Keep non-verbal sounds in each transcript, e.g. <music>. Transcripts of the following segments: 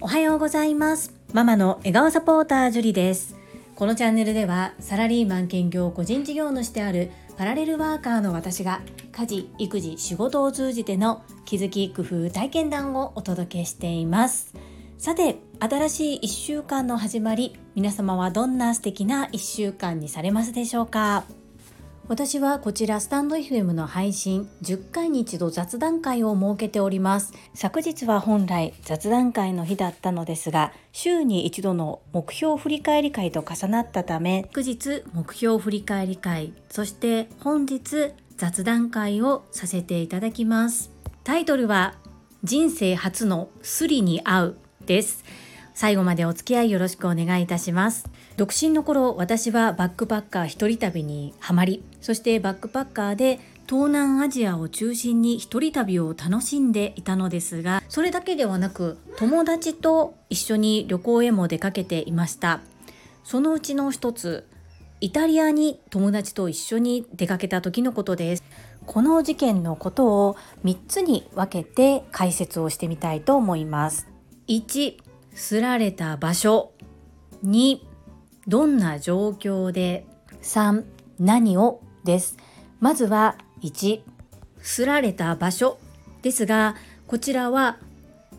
おはようございます。ママの笑顔サポータージュリです。このチャンネルではサラリーマン兼業個人事業主であるパラレルワーカーの私が家事育児仕事を通じての気づき工夫体験談をお届けしています。さて新しい1週間の始まり皆様はどんな素敵な1週間にされますでしょうか？私はこちらスタンド FM の配信10回に一度雑談会を設けております。昨日は本来雑談会の日だったのですが週に一度の目標振り返り会と重なったため翌日目標振り返り会そして本日雑談会をさせていただきます。タイトルは人生初のスリに会うです。最後までお付き合いよろしくお願いいたします。独身の頃私はバックパッカー一人旅にはまりそしてバックパッカーで東南アジアを中心に一人旅を楽しんでいたのですがそれだけではなく友達と一緒に旅行へも出かけていました。そのうちの一つイタリアに友達と一緒に出かけた時のことです。この事件のことを3つに分けて解説をしてみたいと思います。1すられた場所。2どんな状況で。3何をです。まずは1すられた場所。ですがこちらは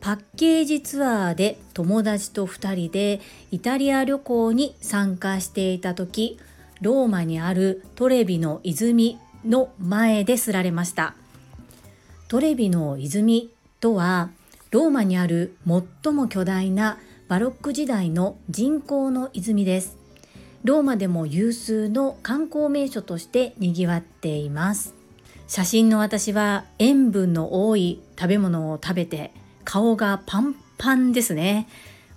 パッケージツアーで友達と2人でイタリア旅行に参加していた時ローマにあるトレビの泉の前ですられました。トレビの泉とはローマにある最も巨大なバロック時代の人工の泉です。ローマでも有数の観光名所として賑わっています。写真の私は塩分の多い食べ物を食べて顔がパンパンですね。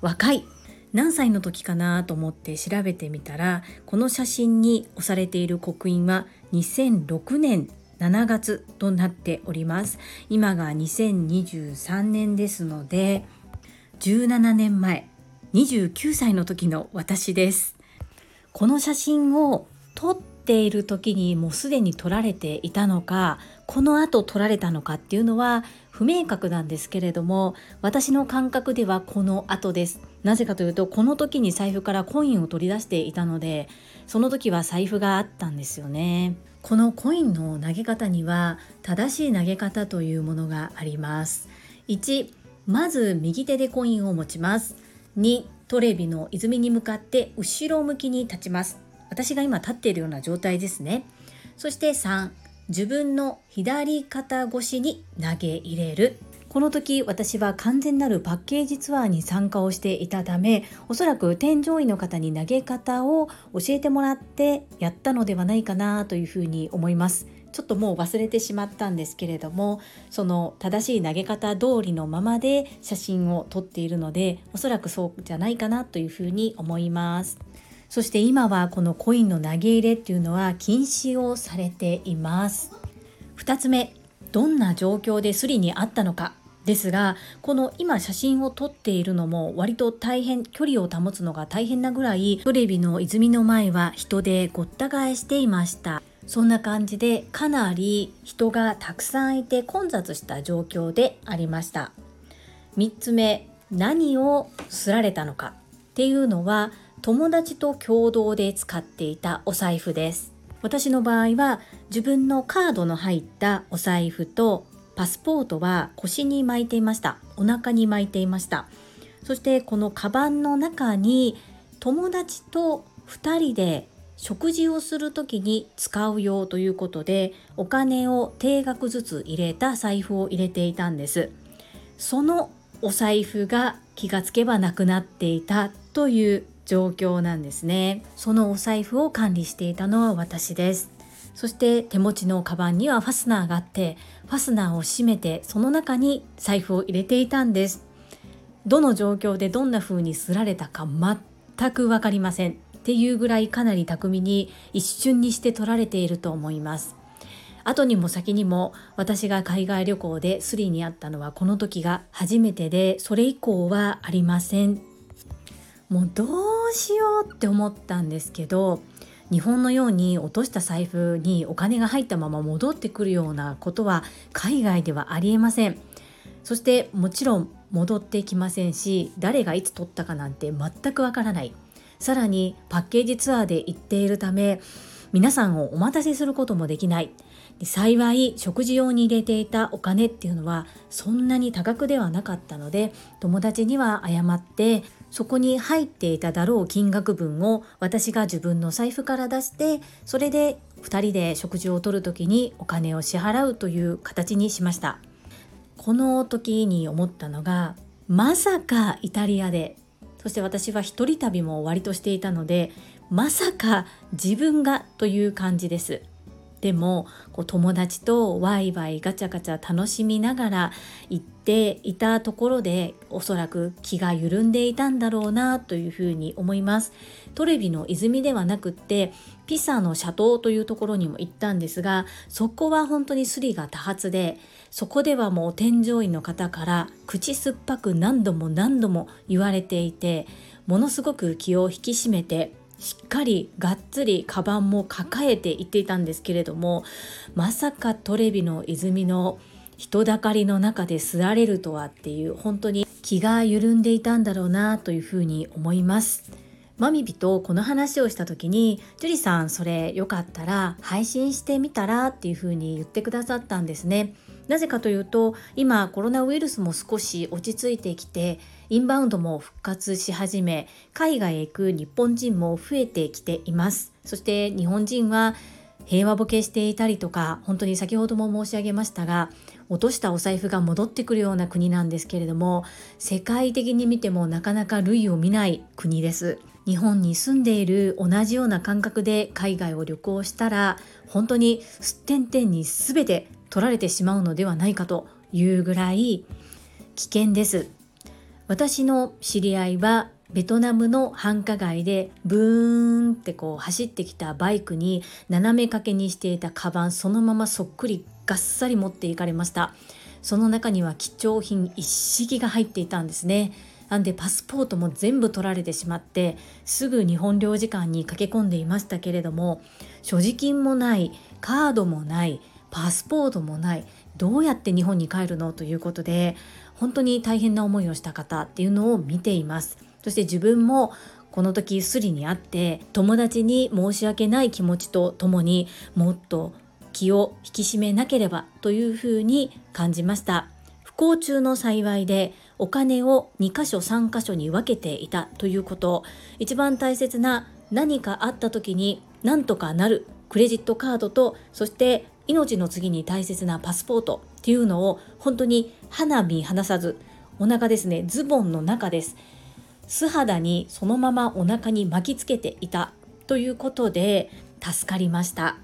若い。何歳の時かなと思って調べてみたらこの写真に押されている刻印は2006年7月となっております今が2023年ですので17年前29歳の時の私ですこの写真を撮っている時にもうすでに撮られていたのかこの後撮られたのかっていうのは不明確なんですけれども私の感覚ではこの後です。なぜかというとこの時に財布からコインを取り出していたのでその時は財布があったんですよね。このコインの投げ方には正しい投げ方というものがあります。1まず右手でコインを持ちます。2トレビの泉に向かって後ろ向きに立ちます。私が今立っているような状態ですね。そして3自分の左肩越しに投げ入れる。この時私は完全なるパッケージツアーに参加をしていたためおそらく添乗員の方に投げ方を教えてもらってやったのではないかなというふうに思います。ちょっともう忘れてしまったんですけれどもその正しい投げ方通りのままで写真を撮っているのでおそらくそうじゃないかなというふうに思います。そして今はこのコインの投げ入れっていうのは禁止をされています。2つ目どんな状況でスリにあったのか。ですがこの今写真を撮っているのも割と大変距離を保つのが大変なぐらいトレビの泉の前は人でごった返していました。そんな感じでかなり人がたくさんいて混雑した状況でありました。3つ目何をすられたのかっていうのは友達と共同で使っていたお財布です。私の場合は自分のカードの入ったお財布とパスポートは腰に巻いていました。お腹に巻いていました。そしてこのカバンの中に友達と2人で食事をする時に使うよということでお金を定額ずつ入れた財布を入れていたんです。そのお財布が気がつけばなくなっていたという状況なんですね。そのお財布を管理していたのは私です。そして手持ちのカバンにはファスナーがあってファスナーを閉めてその中に財布を入れていたんです。どの状況でどんな風にすられたか全く分かりません。っていうぐらいかなり巧みに一瞬にして取られていると思います。後にも先にも私が海外旅行でスリにあったのはこの時が初めてでそれ以降はありません。もうどうしようって思ったんですけど日本のように落とした財布にお金が入ったまま戻ってくるようなことは海外ではありえません。そしてもちろん戻ってきませんし誰がいつ取ったかなんて全くわからない。さらにパッケージツアーで行っているため皆さんをお待たせすることもできない。幸い食事用に入れていたお金っていうのはそんなに多額ではなかったので友達には謝ってそこに入っていただろう金額分を私が自分の財布から出してそれで2人で食事をとる時にお金を支払うという形にしました。この時に思ったのがまさかイタリアでそして私は一人旅も割としていたのでまさか自分がという感じです。でもこう友達とワイワイガチャガチャ楽しみながら行っていたところでおそらく気が緩んでいたんだろうなというふうに思います。トレビの泉ではなくってピサの斜塔というところにも行ったんですがそこは本当にスリが多発でそこではもう添乗員の方から口酸っぱく何度も何度も言われていてものすごく気を引き締めてしっかりがっつりカバンも抱えて行っていたんですけれどもまさかトレビの泉の人だかりの中で座れるとはっていう本当に気が緩んでいたんだろうなというふうに思います。マミビとこの話をした時に「樹里さんそれよかったら配信してみたら?」っていうふうに言ってくださったんですね。なぜかというと今コロナウイルスも少し落ち着いてきてインバウンドも復活し始め海外へ行く日本人も増えてきています。そして日本人は平和ボケしていたりとか本当に先ほども申し上げましたが落としたお財布が戻ってくるような国なんですけれども世界的に見てもなかなか類を見ない国です。日本に住んでいる同じような感覚で海外を旅行したら本当にすってんてんに全て取られてしまうのではないかというぐらい危険です。私の知り合いはベトナムの繁華街でブーンってこう走ってきたバイクに斜め掛けにしていたカバンそのままそっくりがっさり持っていかれました。その中には貴重品一式が入っていたんですね。なんでパスポートも全部取られてしまってすぐ日本領事館に駆け込んでいましたけれども所持金もないカードもないパスポートもない。どうやって日本に帰るの？ということで本当に大変な思いをした方っていうのを見ています。そして自分もこの時スリにあって友達に申し訳ない気持ちとともにもっと気を引き締めなければというふうに感じました。不幸中の幸いでお金を2箇所3箇所に分けていたということ。一番大切な何かあった時に何とかなるクレジットカードとそして命の次に大切なパスポートっていうのを本当に花見離さずお腹ですねズボンの中です。素肌にそのままお腹に巻きつけていたということで助かりました。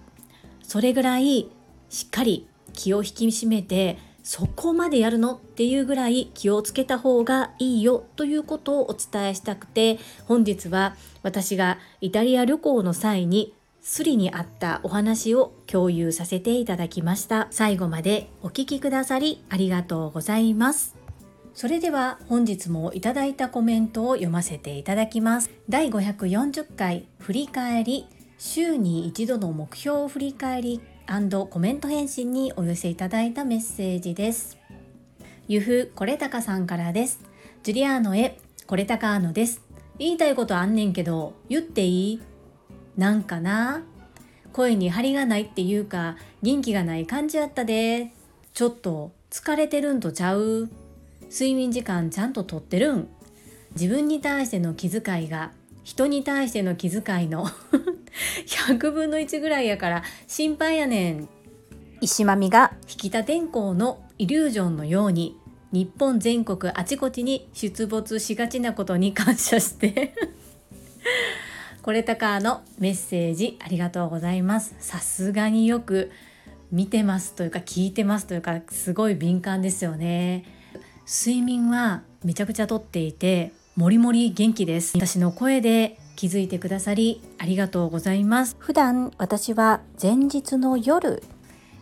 それぐらいしっかり気を引き締めてそこまでやるのっていうぐらい気をつけた方がいいよということをお伝えしたくて本日は私がイタリア旅行の際にスリにあったお話を共有させていただきました。最後までお聞きくださりありがとうございます。それでは本日もいただいたコメントを読ませていただきます。第540回振り返り。週に一度の目標を振り返りコメント返信にお寄せいただいたメッセージです。ゆふこれたかさんからです。ジュリアーノへこれたかーのです。言いたいことあんねんけど言っていい？なんかな？声に張りがないっていうか元気がない感じやったで。ちょっと疲れてるんとちゃう？睡眠時間ちゃんととってるん？自分に対しての気遣いが人に対しての気遣いの <laughs> 100分の1ぐらいやから心配やねん。石まみが。引き立天候のイリュージョンのように日本全国あちこちに出没しがちなことに感謝してこれたかのメッセージありがとうございます。さすがによく見てますというか聞いてますというかすごい敏感ですよね。睡眠はめちゃくちゃとっていてもりもり元気です。私の声で気づいてくださりありがとうございます。普段私は前日の夜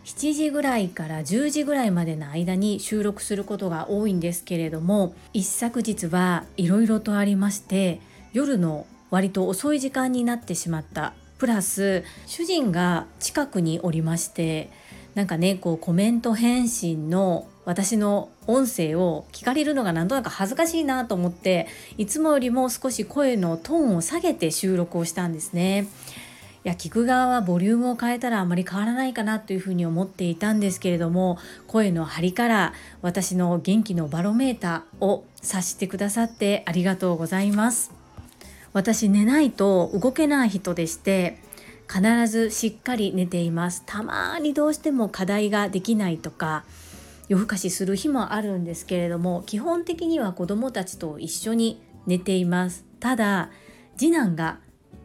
7時ぐらいから10時ぐらいまでの間に収録することが多いんですけれども一昨日はいろいろとありまして夜の割と遅い時間になってしまったプラス主人が近くにおりましてなんかねこうコメント返信の私の音声を聞かれるのがなんとなく恥ずかしいなと思っていつもよりも少し声のトーンを下げて収録をしたんですね。いや聞く側はボリュームを変えたらあまり変わらないかなというふうに思っていたんですけれども声の張りから私の元気のバロメーターを察してくださってありがとうございます私寝ないと動けない人でして必ずしっかり寝ていますたまにどうしても課題ができないとか夜更かしする日もあるんですけれども基本的には子どもたちと一緒に寝ていますただ次男が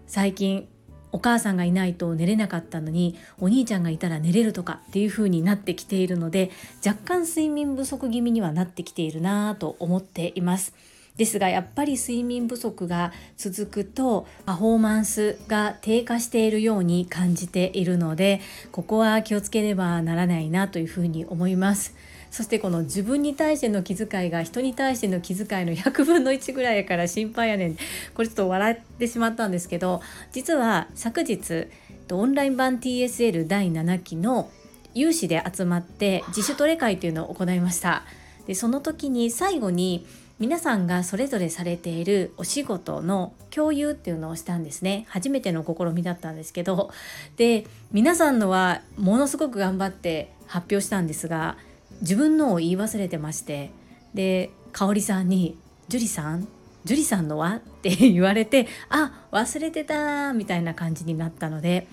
最近お母さんがいないと寝れなかったのにお兄ちゃんがいたら寝れるとかっていう風になってきているので若干睡眠不足気味にはなってきているなぁと思っています。ですがやっぱり睡眠不足が続くとパフォーマンスが低下しているように感じているのでここは気をつければならないなというふうに思います。そしてこの自分に対しての気遣いが人に対しての気遣いの100分の1ぐらいやから心配やねんこれちょっと笑ってしまったんですけど実は昨日オンライン版 TSL 第7期の有志で集まって自主トレ会というのを行いましたでその時に最後に皆さんがそれぞれされているお仕事の共有っていうのをしたんですね初めての試みだったんですけどで皆さんのはものすごく頑張って発表したんですが自分のを言い忘れてましてで香織さんに「樹里さん？樹里さんのは?」って言われて「あ忘れてた」みたいな感じになったので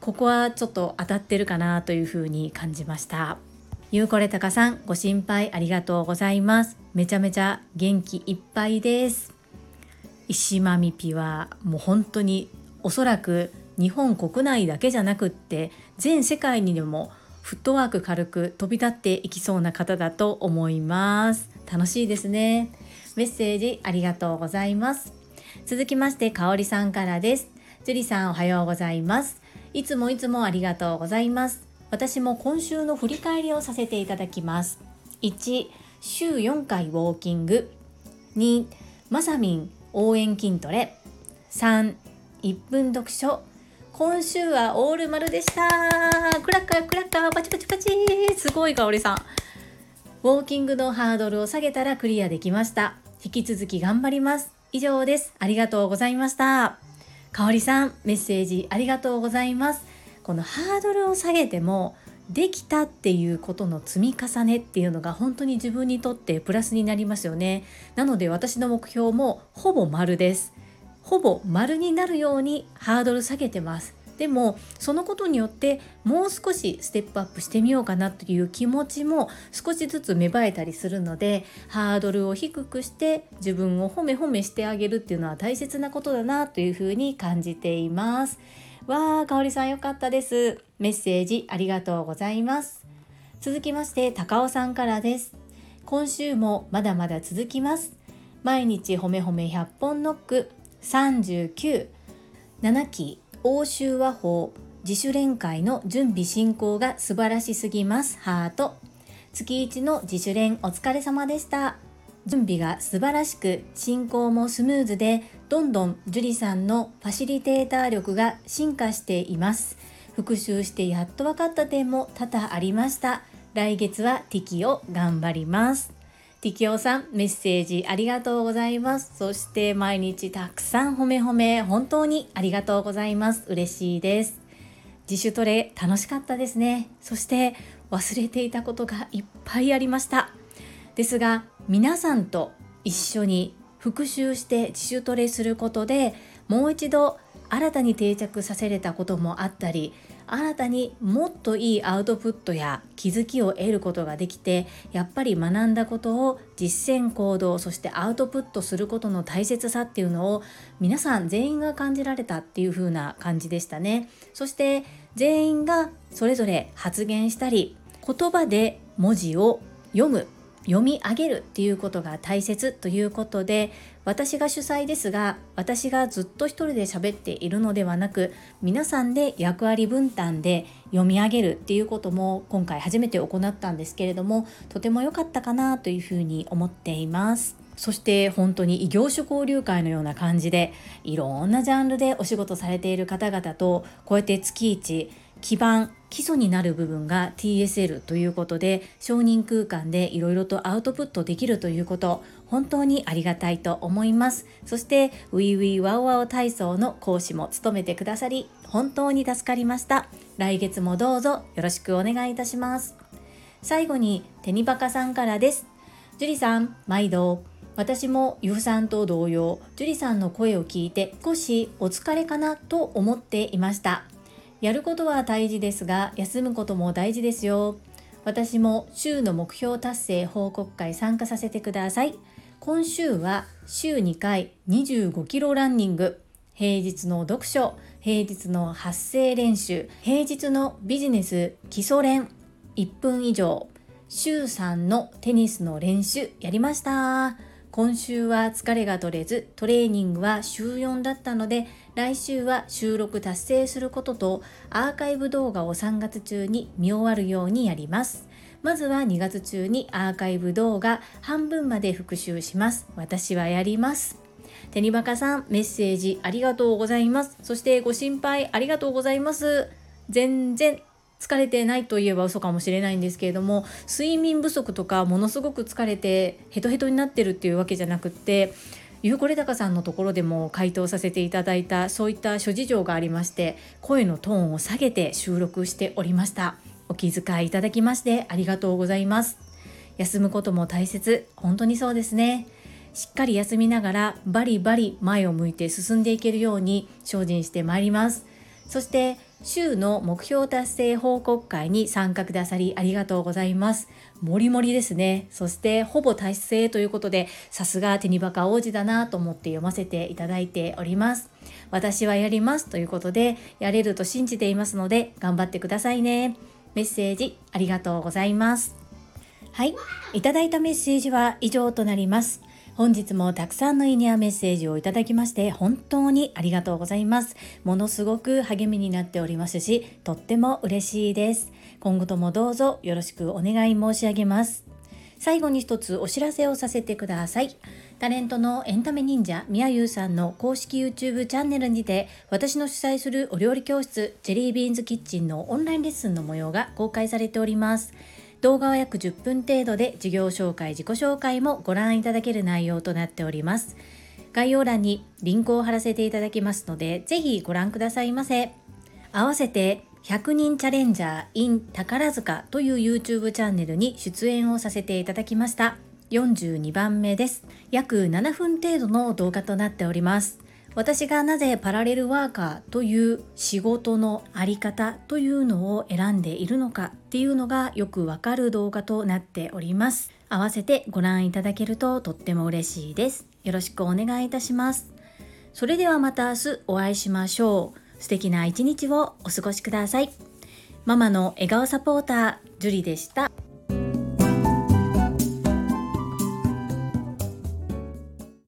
ここはちょっと当たってるかなというふうに感じました。ゆうこれたかさんご心配ありがとうございます。めちゃめちゃ元気いっぱいです。石間みぴはもう本当におそらく日本国内だけじゃなくって全世界にでもフットワーク軽く飛び立っていきそうな方だと思います。楽しいですね。メッセージありがとうございます。続きましてかおりさんからです。樹里さんおはようございます。いつもいつもありがとうございます。私も今週の振り返りをさせていただきます。1週4回ウォーキング。2まさみん応援筋トレ。3 1分読書。今週はオール丸でした。クラッカークラッカー。パチパチパチ。すごい香りさん。ウォーキングのハードルを下げたらクリアできました。引き続き頑張ります。以上です。ありがとうございました。香りさんメッセージありがとうございます。このハードルを下げてもできたっていうことの積み重ねっていうのが本当に自分にとってプラスになりますよね。なので私の目標もほぼ丸です。ほぼ丸になるようにハードル下げてます。でもそのことによってもう少しステップアップしてみようかなという気持ちも少しずつ芽生えたりするのでハードルを低くして自分を褒め褒めしてあげるっていうのは大切なことだなというふうに感じています。わーかおりさんよかったです。メッセージありがとうございます。続きまして高尾さんからです。今週もまだまだ続きます。毎日褒め褒め100本ノック。397期欧州和法。自主練会の準備進行が素晴らしすぎます。ハート。月1の自主練お疲れ様でした。準備が素晴らしく進行もスムーズでどんどん樹里さんのファシリテーター力が進化しています復習してやっと分かった点も多々ありました来月はティキを頑張りますティキオさん、メッセージありがとうございます。そして毎日たくさん褒め褒め、本当にありがとうございます。嬉しいです。自主トレ楽しかったですね。そして忘れていたことがいっぱいありました。ですが、皆さんと一緒に復習して自主トレすることでもう一度新たに定着させれたこともあったり新たにもっといいアウトプットや気づきを得ることができてやっぱり学んだことを実践行動そしてアウトプットすることの大切さっていうのを皆さん全員が感じられたっていう風な感じでしたね。そして全員がそれぞれ発言したり言葉で文字を読む。読み上げるっていうことが大切ということで私が主催ですが私がずっと一人で喋っているのではなく皆さんで役割分担で読み上げるっていうことも今回初めて行ったんですけれどもとても良かったかなというふうに思っています。そして本当に異業種交流会のような感じでいろんなジャンルでお仕事されている方々とこうやって月一基盤基礎になる部分が TSL ということで承認空間でいろいろとアウトプットできるということ本当にありがたいと思います。そして WeWeWowWow 体操の講師も務めてくださり本当に助かりました。来月もどうぞよろしくお願いいたします。最後にテニバカさんからです。樹里さん毎度私もゆうさんと同様樹里さんの声を聞いて少しお疲れかなと思っていました。やることは大事ですが休むことも大事ですよ。私も週の目標達成報告会参加させてください。今週は週2回25キロランニング。平日の読書平日の発声練習平日のビジネス基礎練。1分以上。週3のテニスの練習やりました。今週は疲れが取れずトレーニングは週4だったので来週は収録達成することとアーカイブ動画を3月中に見終わるようにやります。まずは2月中にアーカイブ動画半分まで復習します。私はやります。テニバカさんメッセージありがとうございます。そしてご心配ありがとうございます。全然疲れてないといえば嘘かもしれないんですけれども睡眠不足とかものすごく疲れてヘトヘトになってるっていうわけじゃなくってゆうこれたかさんのところでも回答させていただいたそういった諸事情がありまして声のトーンを下げて収録しておりました。お気遣いいただきましてありがとうございます。休むことも大切。本当にそうですね。しっかり休みながらバリバリ前を向いて進んでいけるように精進してまいります。そして週の目標達成報告会に参加くださりありがとうございます。もりもりですね。そしてほぼ達成ということで、さすが手にバカ王子だなと思って読ませていただいております。私はやりますということで、やれると信じていますので、頑張ってくださいね。メッセージありがとうございます。はい。いただいたメッセージは以上となります。本日もたくさんのいいねやメッセージをいただきまして本当にありがとうございます。ものすごく励みになっておりますし、とっても嬉しいです。今後ともどうぞよろしくお願い申し上げます。最後に一つお知らせをさせてください。タレントのエンタメ忍者みやゆうさんの公式 YouTube チャンネルにて私の主催するお料理教室ジェリービーンズキッチンのオンラインレッスンの模様が公開されております。動画は約10分程度で事業紹介、自己紹介もご覧いただける内容となっております。概要欄にリンクを貼らせていただきますので、ぜひご覧くださいませ。合わせて100人チャレンジャー in 宝塚という YouTube チャンネルに出演をさせていただきました。42番目です。約7分程度の動画となっております。私がなぜパラレルワーカーという仕事のあり方というのを選んでいるのかっていうのがよくわかる動画となっております。合わせてご覧いただけるととっても嬉しいです。よろしくお願いいたします。それではまた明日お会いしましょう。素敵な一日をお過ごしください。ママの笑顔サポーター、ジュリでした。